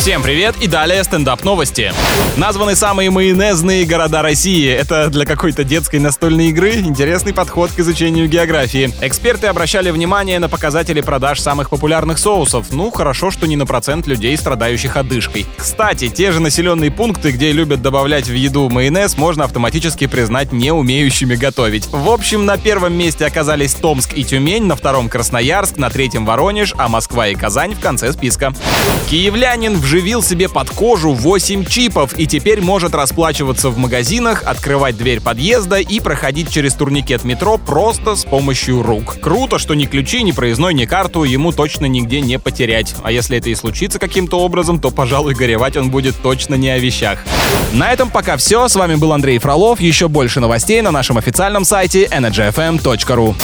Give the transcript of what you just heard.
Всем привет и далее стендап новости. Названы самые майонезные города России. Это для какой-то детской настольной игры интересный подход к изучению географии. Эксперты обращали внимание на показатели продаж самых популярных соусов. Ну, хорошо, что не на процент людей, страдающих одышкой. Кстати, те же населенные пункты, где любят добавлять в еду майонез, можно автоматически признать не умеющими готовить. В общем, на первом месте оказались Томск и Тюмень, на втором Красноярск, на третьем Воронеж, а Москва и Казань в конце списка. Киевлянин вживил себе под кожу 8 чипов и теперь может расплачиваться в магазинах, открывать дверь подъезда и проходить через турникет метро просто с помощью рук. Круто, что ни ключи, ни проездной, ни карту ему точно нигде не потерять. А если это и случится каким-то образом, то, пожалуй, горевать он будет точно не о вещах. На этом пока все. С вами был Андрей Фролов. Еще больше новостей на нашем официальном сайте energyfm.ru.